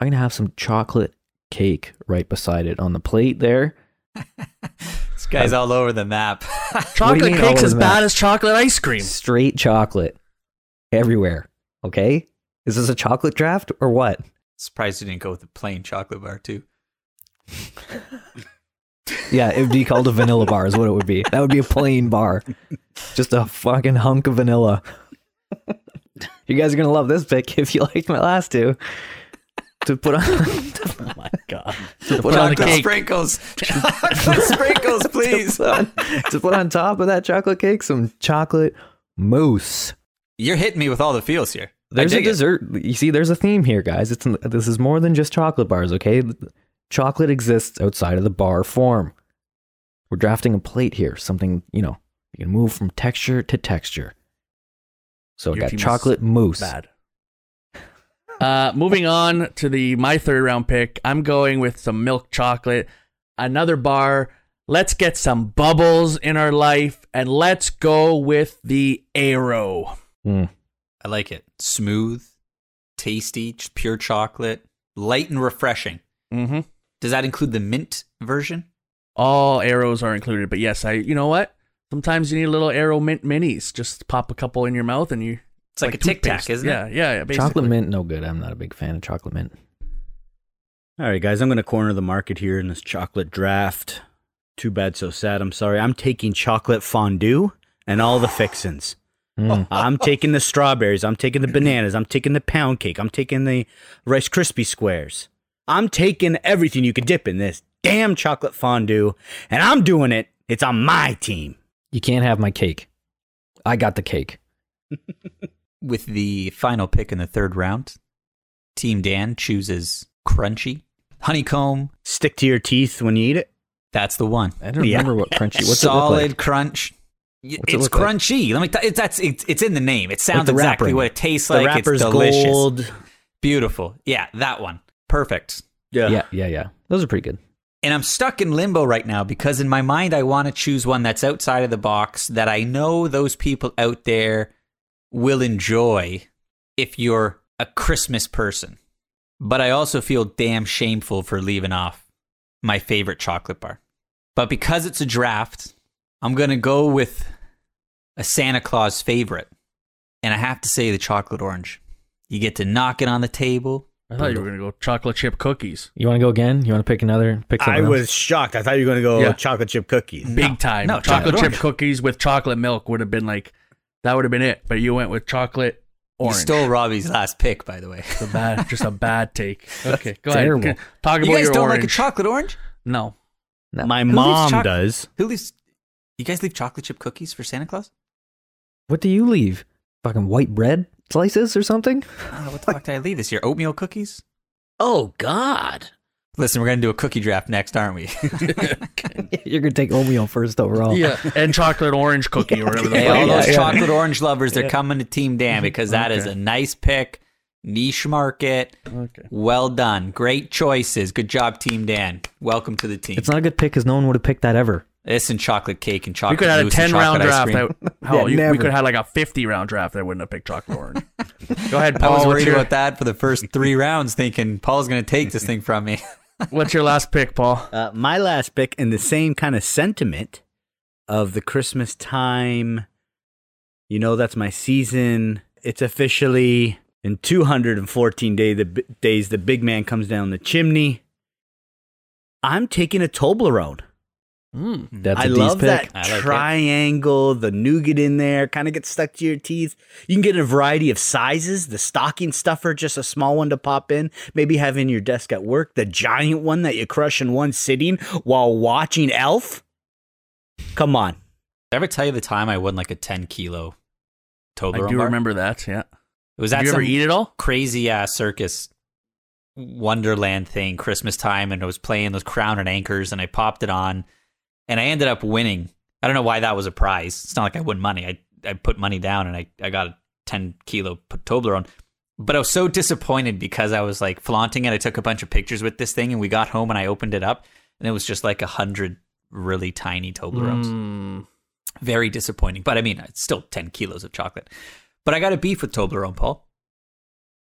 I'm gonna have some chocolate cake right beside it on the plate there. this guy's all over the map. Chocolate mean all cake's as bad map? as chocolate ice cream. Straight chocolate everywhere. Okay, is this a chocolate draft or what? Surprised you didn't go with the plain chocolate bar too. Yeah, it would be called a vanilla bar, is what it would be. That would be a plain bar, just a fucking hunk of vanilla. you guys are gonna love this pick if you liked my last two. To put on, oh my god to put on on the cake. sprinkles, chocolate sprinkles, please. to put on, to put on top of that chocolate cake some chocolate mousse. You're hitting me with all the feels here. There's a dig it. dessert. You see, there's a theme here, guys. It's this is more than just chocolate bars. Okay, chocolate exists outside of the bar form. We're drafting a plate here. Something you know you can move from texture to texture. So I Your got chocolate mousse. Bad. Uh, moving on to the my third round pick, I'm going with some milk chocolate, another bar. Let's get some bubbles in our life, and let's go with the Aero. Mm. I like it. Smooth, tasty, pure chocolate, light and refreshing. Mm-hmm. Does that include the mint version? All Aeros are included, but yes, I. You know what? Sometimes you need a little Aero mint minis. Just pop a couple in your mouth, and you. It's like, a tic tac, toothpaste. isn't yeah, it? Yeah, yeah. Basically. Chocolate mint, no good. I'm not a big fan of chocolate mint. All right, guys, I'm going to corner the market here in this chocolate draft. Too bad, so sad. I'm sorry. I'm taking chocolate fondue and all the fixins. Mm. I'm taking the strawberries. I'm taking the bananas. I'm taking the pound cake. I'm taking the Rice Krispie squares. I'm taking everything you could dip in this damn chocolate fondue, and I'm doing it. It's on my team. You can't have my cake. I got the cake. With the final pick in the third round, Team Dan chooses crunchy honeycomb. Stick to your teeth when you eat it. That's the one. I don't Yeah. remember what crunchy. What's Solid it look like? crunch. Y- What's it it's like? crunchy. Let me. T- it's, that's it's, it's in the name. It sounds the exactly wrapping. what it tastes The like. wrapper's it's delicious. gold. Beautiful. Yeah, that one. Perfect. Yeah, yeah, yeah. Yeah. Those are pretty good. And I'm stuck in limbo right now because in my mind I want to choose one that's outside of the box that I know those people out there will enjoy if you're a Christmas person. But I also feel damn shameful for leaving off my favorite chocolate bar. But because it's a draft, I'm going to go with a Santa Claus favorite. And I have to say the chocolate orange. You get to knock it on the table. I thought you were gonna go chocolate chip cookies. You want to go again? You want to pick another? Pick I something else? was shocked. I thought you were going to go Yeah. chocolate chip cookies. Big time. no, chocolate, chocolate chip cookies with chocolate milk would have been like that would have been it. But you went with chocolate orange. You stole Robbie's last pick, by the way. It's a bad, just a bad take. Okay, go Terrible. ahead. Talk about You guys your don't orange. like a chocolate orange? no, No. My leaves mom choc- does. Who leaves? You guys leave chocolate chip cookies for Santa Claus? What do you leave? Fucking white bread slices or something? Oh, what the fuck did I leave this year? Oatmeal cookies? Oh God. Listen, we're gonna do a cookie draft next, aren't we? You're gonna take oatmeal first overall. yeah, and chocolate orange cookie or whatever the hey, all it those is. chocolate orange lovers, they're coming to Team Dan because that is Okay. a nice pick, niche market. Okay. Well done, great choices. Good job, Team Dan. Welcome to the team. It's not a good pick because no one would have picked that ever. This and chocolate cake and chocolate. We could have had a ten round draft. cream. That, hell, Yeah, you, we could have had like a fifty round draft. I wouldn't have picked chocolate orange. go ahead, Paul. I Paul. was what's worried your, about that for the first three rounds, thinking Paul's gonna take this thing from me. What's your last pick, Paul? Uh, my last pick, in the same kind of sentiment of the Christmas time, you know, that's my season. It's officially in 214 day, the, days the big man comes down the chimney. I'm taking a Toblerone. Mm. That's a I D's love pick. that I like it. triangle, the nougat in there, kind of gets stuck to your teeth. You can get a variety of sizes. The stocking stuffer, just a small one to pop in. Maybe have in your desk at work. The giant one that you crush in one sitting while watching Elf. Come on. Did I ever tell you the time I won like a 10 kilo Toblerone I do bar? remember that. Yeah. It was Did at you ever eat it all? crazy ass circus Wonderland thing, Christmas time, and I was playing those Crown and Anchors, and I popped it on, and I ended up winning. I don't know why that was a prize. It's not like I won money. I I put money down, and I I got a 10 kilo Toblerone. But I was so disappointed because I was like flaunting it. I took a bunch of pictures with this thing, and we got home, and I opened it up, and it was just like a hundred really tiny Toblerones Mm. very disappointing. But I mean, it's still 10 kilos of chocolate. But I got a beef with Toblerone, Paul.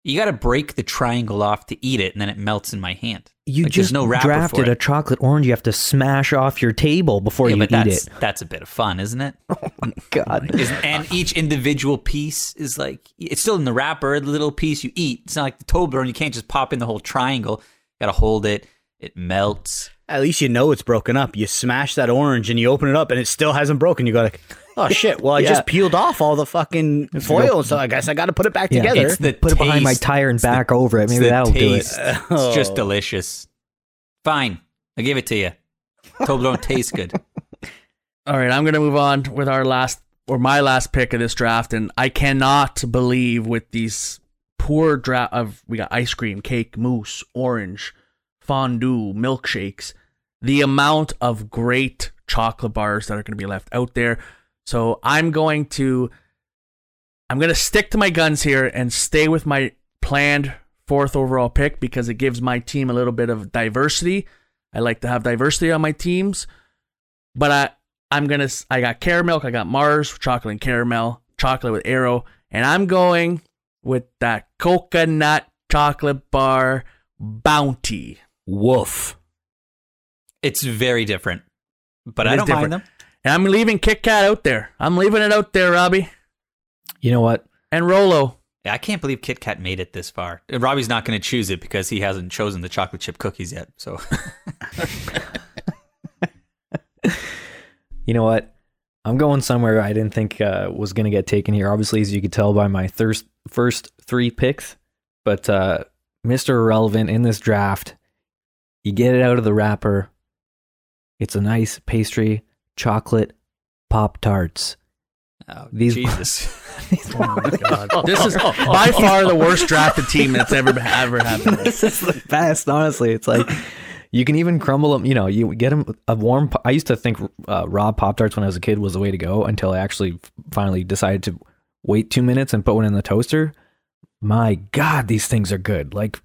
You got to break the triangle off to eat it, and then it melts in my hand. You Like, just no wrapper You drafted a chocolate orange. You have to smash off your table before yeah, you but eat that's it. that's a bit of fun, isn't it? Oh my god. And each individual piece is like it's still in the wrapper. The little piece you eat. It's not like the Toblerone. You can't just pop in the whole triangle. You got to hold it. It melts. At least you know it's broken up. You smash that orange and you open it up and it still hasn't broken. You go like, oh shit. Well, I Yeah. just peeled off all the fucking foil, so I guess I got to put it back Yeah. together. It's the Put it behind my tire and It's the- back over it. Maybe that'll do it. taste. It's just oh. delicious. Fine, I give it to you. Toblerone tastes good. All right, I'm gonna move on with our last or my last pick of this draft, and I cannot believe with these poor draft of we got ice cream, cake, mousse, orange, fondue, milkshakes, the amount of great chocolate bars that are gonna be left out there. So I'm going to I'm gonna stick to my guns here and stay with my planned fourth overall pick because it gives my team a little bit of diversity. I like to have diversity on my teams, but I I'm gonna s- I got caramel, I got Mars chocolate and caramel, chocolate with Aero, and I'm going with that coconut chocolate bar bounty. Woof. It's very different, but It I don't different. mind them. And I'm leaving Kit Kat out there. I'm leaving it out there, Robbie You know what? and Rolo. Yeah, I can't believe Kit Kat made it this far. Robbie's not going to choose it because he hasn't chosen the chocolate chip cookies yet. So You know what? I'm going somewhere I didn't think uh, was going to get taken here. Obviously, as you could tell by my thirst, first three picks, but uh, Mr. Irrelevant in this draft, you get it out of the wrapper. It's a nice pastry, chocolate, Pop Tarts. Oh, These- Jesus. Oh my god, this is by far the worst drafted team that's ever ever happened. this is the best, honestly. It's like you can even crumble them. You know, you get them a warm. I used to think uh, raw Pop Tarts when I was a kid was the way to go until I actually finally decided to wait two minutes and put one in the toaster. My God, these things are good. Like,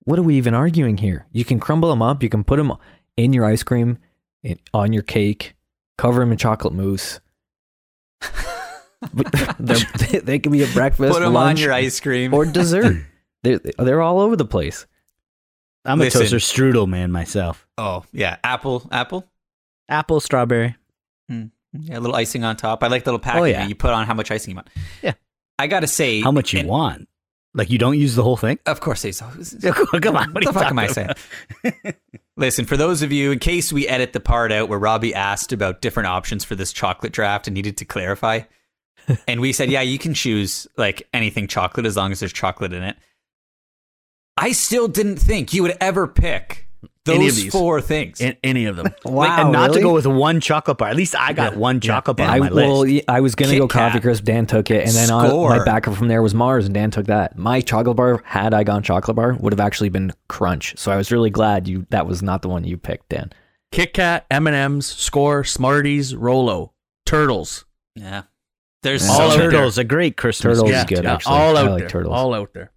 what are we even arguing here? You can crumble them up. You can put them in your ice cream, in, on your cake, cover them in chocolate mousse. They're- they can be a breakfast, Put 'em on lunch, your ice cream. or dessert. they're they're all over the place. I'm Listen. a toaster strudel man myself. Oh yeah, apple, apple. Apple, strawberry. Hmm. Yeah, a little icing on top. I like the little oh, packaging. yeah. You put on how much icing you want. Yeah. I gotta say, How much you and- want? Like you don't use the whole thing? Of course they so. Come on, what, What the fuck am I saying? Listen, for those of you, in case we edit the part out where Robbie asked about different options for this chocolate draft and needed to clarify, and we said, yeah, you can choose like anything chocolate as long as there's chocolate in it. I still didn't think you would ever pick Any of those these. four things. In, any of them. Like, and not to go with one chocolate bar. At least I got Yeah, one yeah, chocolate bar I, on my well, list. I was gonna go coffee Kat. crisp. Dan took it, and then on, my backup from there was Mars, and Dan took that. My chocolate bar, had I gone chocolate bar, would have actually been Crunch. So I was really glad you that was not the one you picked, Dan. Kit Kat, M and M's, Score, Smarties, Rolo, Turtles. yeah, there's All so out there. Turtles, a great Christmas. Turtles gift. is good, yeah, actually. all I out like there. turtles. All out there.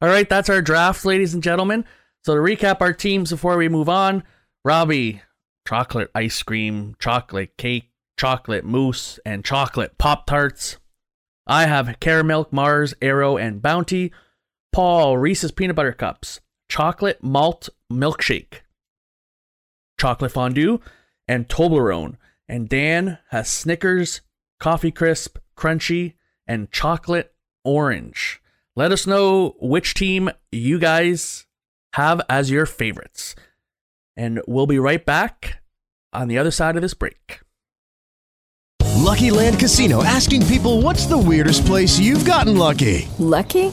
All right, that's our draft, ladies and gentlemen. So to recap our teams before we move on, Robbie, chocolate ice cream, chocolate cake, chocolate mousse, and chocolate Pop Tarts. I have caramel, Mars, Aero, and Bounty. Paul, Reese's peanut butter cups, chocolate malt milkshake, chocolate fondue, and Toblerone. And Dan has Snickers, Coffee Crisp, Crunchy, and chocolate orange. Let us know which team you guys have as your favorites. And we'll be right back on the other side of this break. Lucky Land Casino asking people what's the weirdest place you've gotten lucky? Lucky?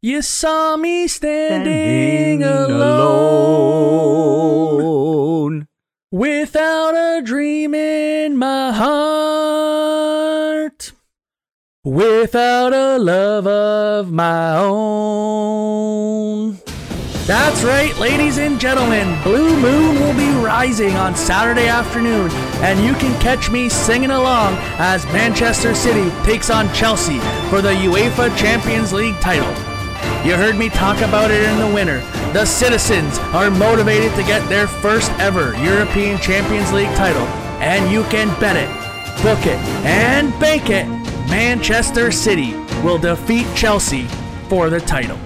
you saw me standing, alone, without a dream in my heart, without a love of my own. That's right, ladies and gentlemen. Blue Moon will be rising on Saturday afternoon, and you can catch me singing along as Manchester City takes on Chelsea for the UEFA Champions League title. You heard me talk about it in the winter. The citizens are motivated to get their first ever European Champions League title, and you can bet it, book it, and bank it. Manchester City will defeat Chelsea for the title.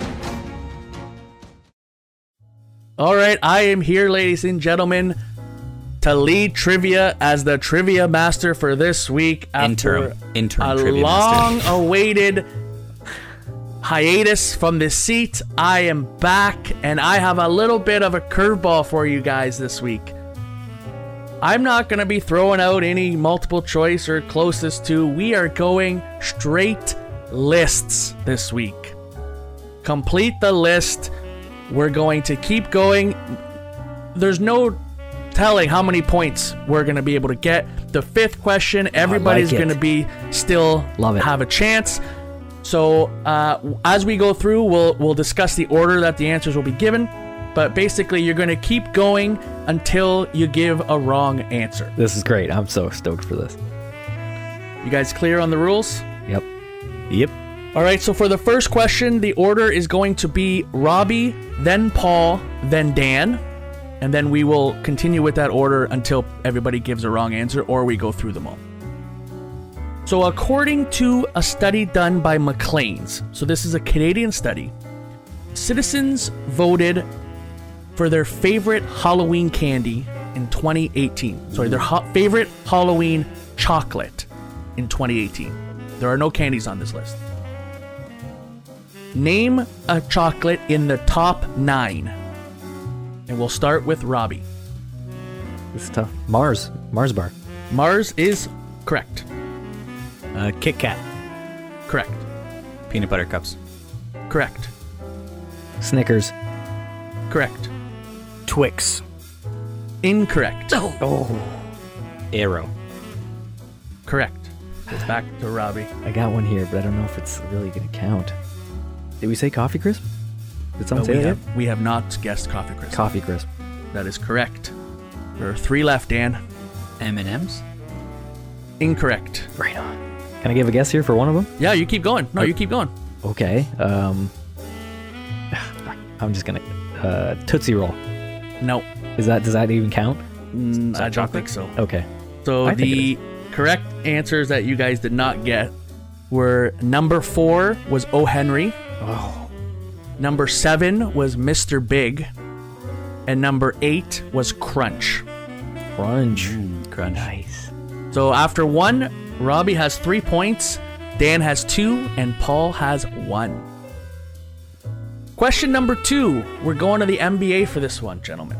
All right, I am here, ladies and gentlemen, to lead trivia as the trivia master for this week. After Interim- interim a long-awaited hiatus from the seat, I am back, and I have a little bit of a curveball for you guys this week. I'm not going to be throwing out any multiple choice or closest to. We are going straight lists this week. Complete the list. We're going to keep going. There's no telling how many points we're going to be able to get. The fifth question, everybody's it. going to be still Love it. have a chance. So uh, as we go through, we'll we'll discuss the order that the answers will be given. But basically, you're going to keep going until you give a wrong answer. This is great. I'm so stoked for this. You guys clear on the rules? Yep. Yep. All right, so for the first question, the order is going to be Robbie, then Paul, then Dan. and then we will continue with that order until everybody gives a wrong answer or we go through them all. So, according to a study done by Maclean's, so this is a Canadian study, citizens voted for their favorite Halloween candy in 2018. Sorry, their ho- favorite Halloween chocolate in 2018. There are no candies on this list. Name a chocolate in the top nine. And we'll start with Robbie. It's tough. Mars. Mars bar. Mars is correct. Uh, Kit Kat. Correct. Peanut butter cups. Correct. Snickers. Correct. Twix. Incorrect. Oh. Aero. Correct. It's back to Robbie. I got one here, but I don't know if it's really gonna count. Did we say coffee crisp? Did someone Uh, say we, that? have, we have not guessed coffee crisp. Coffee crisp. That is correct. There are three left, Dan. M&M's. Incorrect. Right on. Can I give a guess here for one of them? Yeah, you keep going. No, you keep going. Okay. Um. I'm just gonna. Uh, Tootsie Roll. No. Is that does that even count? Mm, I don't think so. Okay. So I the correct answers that you guys did not get were number four was O. Henry. Oh. Number seven was Mr. Big. And number eight was Crunch. Crunch. crunch. Nice. So after one, Robbie has three points, Dan has two, and Paul has one. Question number two. We're going to the NBA for this one, gentlemen.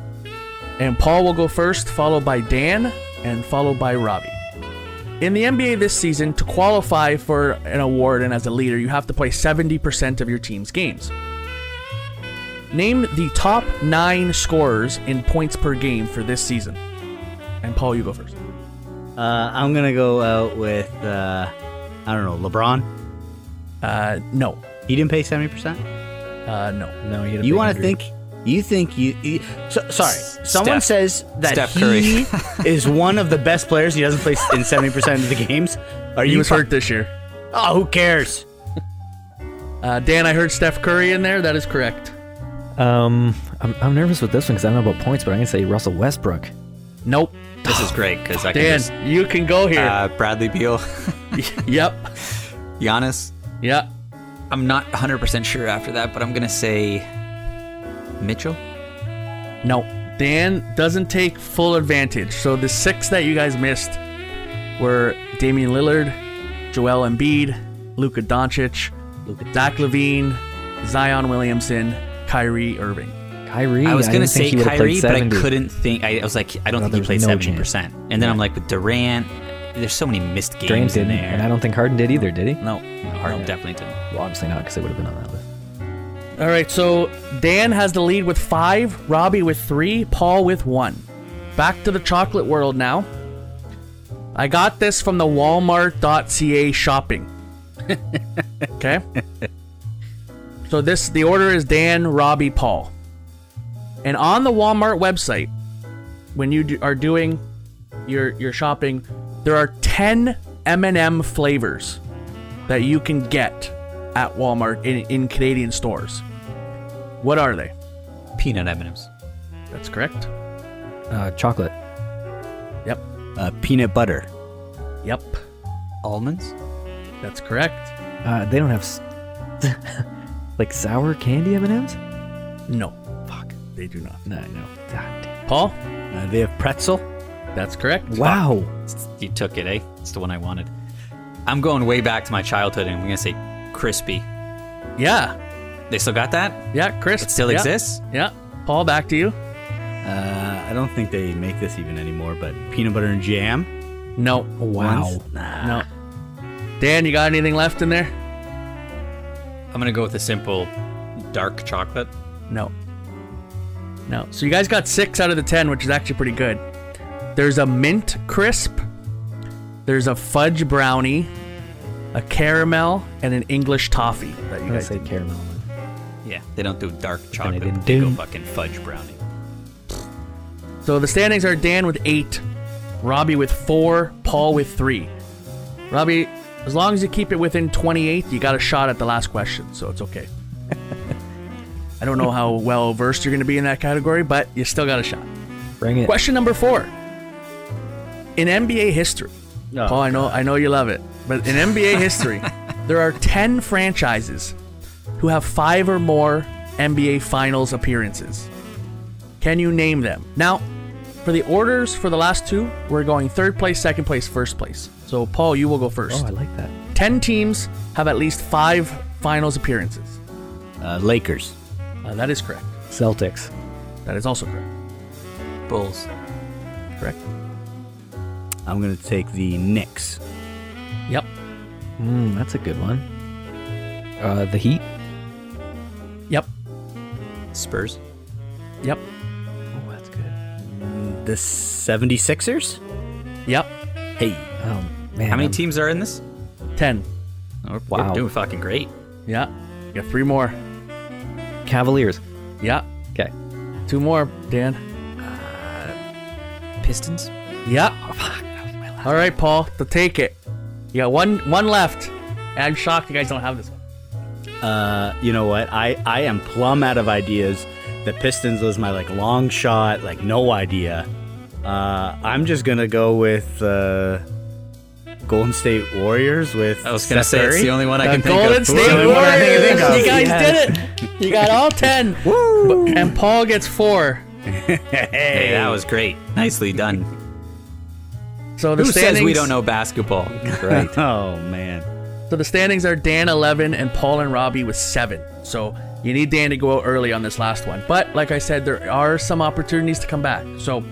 And Paul will go first, followed by Dan, and followed by Robbie. In the NBA this season, to qualify for an award and as a leader, you have to play 70% of your team's games. Name the top nine scorers in points per game for this season. And Paul, you go first. Uh, I'm gonna go out with uh, I don't know LeBron. Uh, no. He didn't pay seventy percent. Uh, no. No, he had a You want to think? You think you? you so, sorry, someone Steph. says that Steph he Curry. is one of the best players. He doesn't play in seventy percent of the games. Are He you was fu- hurt this year. Oh, who cares? Uh, Dan, I heard Steph Curry in there. That is correct. Um, I'm, I'm nervous with this one because I don't know about points, but I'm gonna say Russell Westbrook. Nope. This is great because I can Dan, just you can go here. uh, Bradley Beal, yep. Giannis. Yeah. I'm not 100% sure after that, but I'm gonna say Mitchell. No. Dan doesn't take full advantage. So the six that you guys missed were Damian Lillard, Joel Embiid, Luka Doncic, Luka. Zach LaVine, Zion Williamson, Kyrie Irving. Kyrie. I was gonna think say he Kyrie, but I couldn't think. I, I was like, I don't No, think he there's played no 70. percent And then I'm like with Durant. There's so many missed games Durant in didn't, there. and I don't think Harden did either. Did he? No. No, Harden definitely didn't. Well, obviously not because they would have been on that list. All right, so Dan has the lead with five, Robbie with three, Paul with one. Back to the chocolate world now. I got this from the Walmart.ca shopping. okay. So this the order is Dan, Robbie, Paul. And on the Walmart website, when you do, are doing your your shopping, there are 10 M&M flavors that you can get at Walmart in, in Canadian stores. What are they? Peanut M&Ms. That's correct. Uh, chocolate. Yep. Uh, peanut butter. Yep. Almonds. That's correct. Uh, they don't have s- like sour candy M&Ms. No. Fuck. They do not. No, no. God damn. Paul? Uh, they have pretzel. That's correct. Wow. You took it, eh? It's the one I wanted. I'm going way back to my childhood, and I'm gonna say crispy. Yeah. They still got that? Yeah, Chris. It still yeah. exists? Yeah. Paul, back to you. Uh, I don't think they make this even anymore, but peanut butter and jam. No. Wow. Nah. No. Dan, you got anything left in there? I'm gonna go with a simple dark chocolate. No. No. So you guys got six out of the ten, which is actually pretty good. There's a mint crisp, there's a fudge brownie, a caramel, and an English toffee that you I'm gonna guys say did. caramel. Yeah, they don't do dark chocolate. didn't They do. go fucking fudge brownie. So the standings are Dan with eight, Robbie with four, Paul with three. Robbie, as long as you keep it within 28, you got a shot at the last question, so it's okay. I don't know how well versed you're going to be in that category, but you still got a shot. Bring it. Question number four. In NBA history, Oh, Paul, I know, I know you love it, but in NBA history, there are ten franchises who have five or more NBA Finals appearances. Can you name them? Now, for the orders for the last two, we're going third place, second place, first place. So, Paul, you will go first. Oh, I like that. Ten teams have at least five Finals appearances. Uh, Lakers. Uh, that is correct. Celtics. That is also correct. Bulls. Correct. I'm gonna take the Knicks. Yep. Mm, that's a good one. Uh, the Heat. Yep. Spurs. Yep. Oh, that's good. The 76ers? Yep. Hey. Oh man. How many I'm- teams are in this? Ten. Oh, Wow. We're doing fucking great. Yeah. You got three more. Cavaliers. Yeah. Okay. Two more, Dan. Pistons. Yeah. All right, Paul. To take it. You got one one left. And I'm shocked you guys don't have this one. Uh, you know what? I I am plumb out of ideas. The Pistons was my like long shot, like no idea. Uh, I'm just gonna go with uh, Golden State Warriors with. I was gonna Steph say it's the only one I The can think of. Golden of. State The only one I can Warriors. think of. You guys Yes. did it. You got all ten. Woo! And Paul gets four. Hey, that was great. Nicely done. So the Who standings. says we don't know basketball? Right. Oh man. So the standings are Dan 11 and Paul and Robbie with 7. So you need Dan to go out early on this last one. But like I said, there are some opportunities to come back. So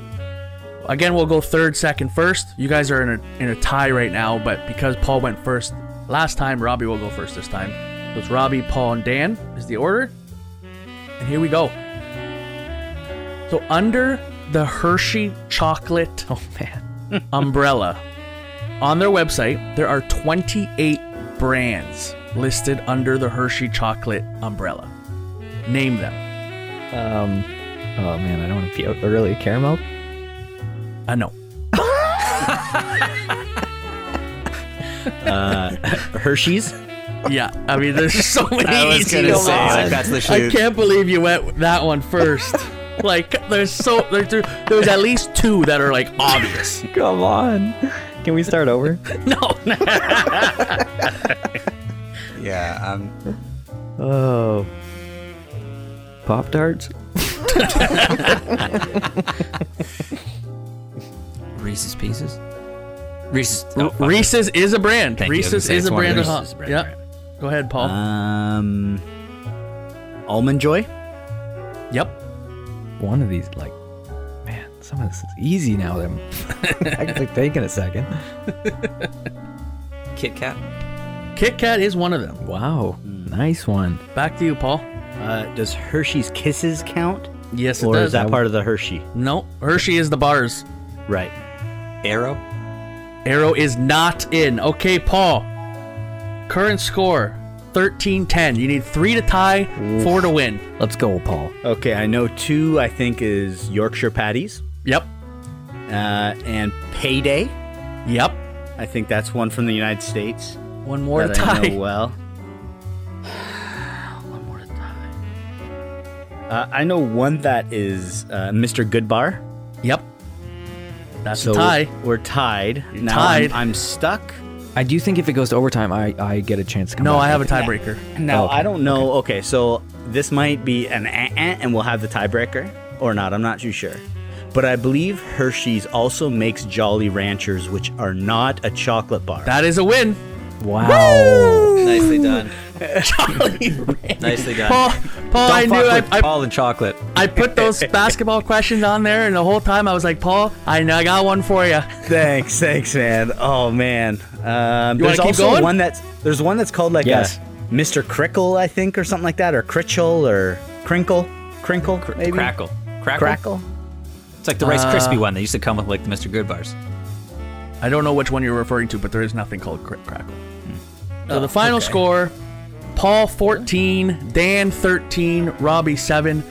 again, we'll go third, second, first. You guys are in a, in a tie right now, but because Paul went first last time, Robbie will go first this time. So it's Robbie, Paul, and Dan is the order. And here we go. So under the Hershey chocolate Oh man. umbrella. On their website, there are 28 brands listed under the Hershey chocolate umbrella. Name them. Um. Oh man, I don't want to be out early. Caramel. I know. Uh, Hershey's. Yeah, I mean, there's so many. I was easy gonna ones. say, like, that's the I can't believe you went that one first. like, there's so there's there's at least two that are like obvious. Come on. Can we start over? No, Yeah. Um. Oh. Pop tarts. Reese's Pieces. Reese's. Oh. Reese's is a brand. Thank was Reese's is a brand of brand, Yeah. Go ahead, Paul. Um, Almond Joy. yep. One of these, like, man, some of this is easy now. Them. I like taking a second. Kit Kat. Kit Kat is one of them. Wow, nice one. Back to you, Paul. Uh, does Hershey's Kisses count? Yes, it Or does. is that part of the Hershey? No, Hershey is the bars. Right. Aero. Aero is not in. Okay, Paul. Current score 13 10. You need three to tie, four to win. Let's go, Paul. Okay, I know two. I think is Yorkshire patties. Yep. Uh, and Payday. Yep. I think that's one from the United States. One more that to I tie. know well. one more to tie. Uh, I know one that is uh, Mr. Goodbar. Yep. That's so a tie. We're tied. You're now tied. I'm, I'm stuck. I do think if it goes to overtime, I, I get a chance to come No, back. I have a think. tiebreaker. Now Oh, okay. I don't know. Okay. so this might be an eh, eh, and we'll have the tiebreaker or not. I'm not too sure. But I believe Hershey's also makes Jolly Ranchers, which are not a chocolate bar. That is a win. Wow. Nicely done. Charlie Nicely done. Paul, Paul Don't I fuck knew I, with I, all the chocolate. I put those basketball questions on there, and the whole time I was like, Paul, I I got one for you. thanks, thanks, man. Oh man. Um, You there's keep also going? one that's there's one that's called like Yes. a Mr. Crickle, I think, or something like that, or Critchel, or Crinkle, Crinkle, maybe Crackle. Crackle. Crackle. It's like the Rice Krispie Uh, one. They used to come with like the Mr. Good bars. I don't know which one you're referring to, but there is nothing called Crit Crackle. So Oh, the final okay. score Paul 14, Dan 13, Robbie 7.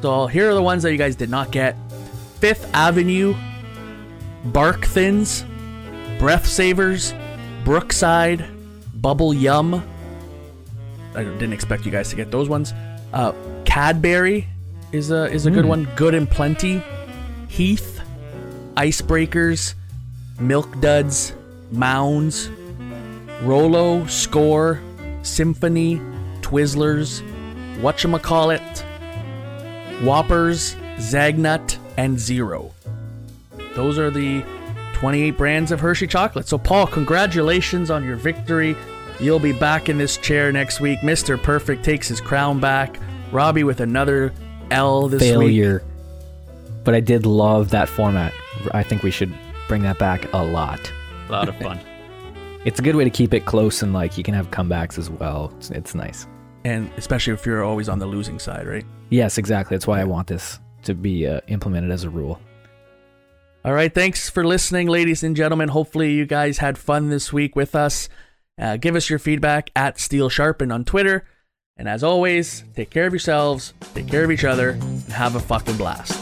So here are the ones that you guys did not get Fifth Avenue, Bark Thins, Breath Savers, Brookside, Bubble Yum. I didn't expect you guys to get those ones. Uh, Cadbury is a is a good one. Good and plenty. Heath, Icebreakers, Milk Duds, Mounds, Rolo, Score, Symphony, Twizzlers, Whatchamacallit, Whoppers, Zagnut, and Zero. Those are the 28 brands of Hershey chocolate. So, Paul, congratulations on your victory. You'll be back in this chair next week. Mr. Perfect takes his crown back. Robbie with another L this week. Failure. But I did love that format. I think we should bring that back a lot. A lot of fun. It's a good way to keep it close and like you can have comebacks as well. It's, it's nice. And especially if you're always on the losing side, right? Yes, exactly. That's why I want this to be uh, implemented as a rule. All right. Thanks for listening, ladies and gentlemen. Hopefully, you guys had fun this week with us. Uh, give us your feedback at Steel Sharpen on Twitter. And as always, take care of yourselves, take care of each other, and have a fucking blast.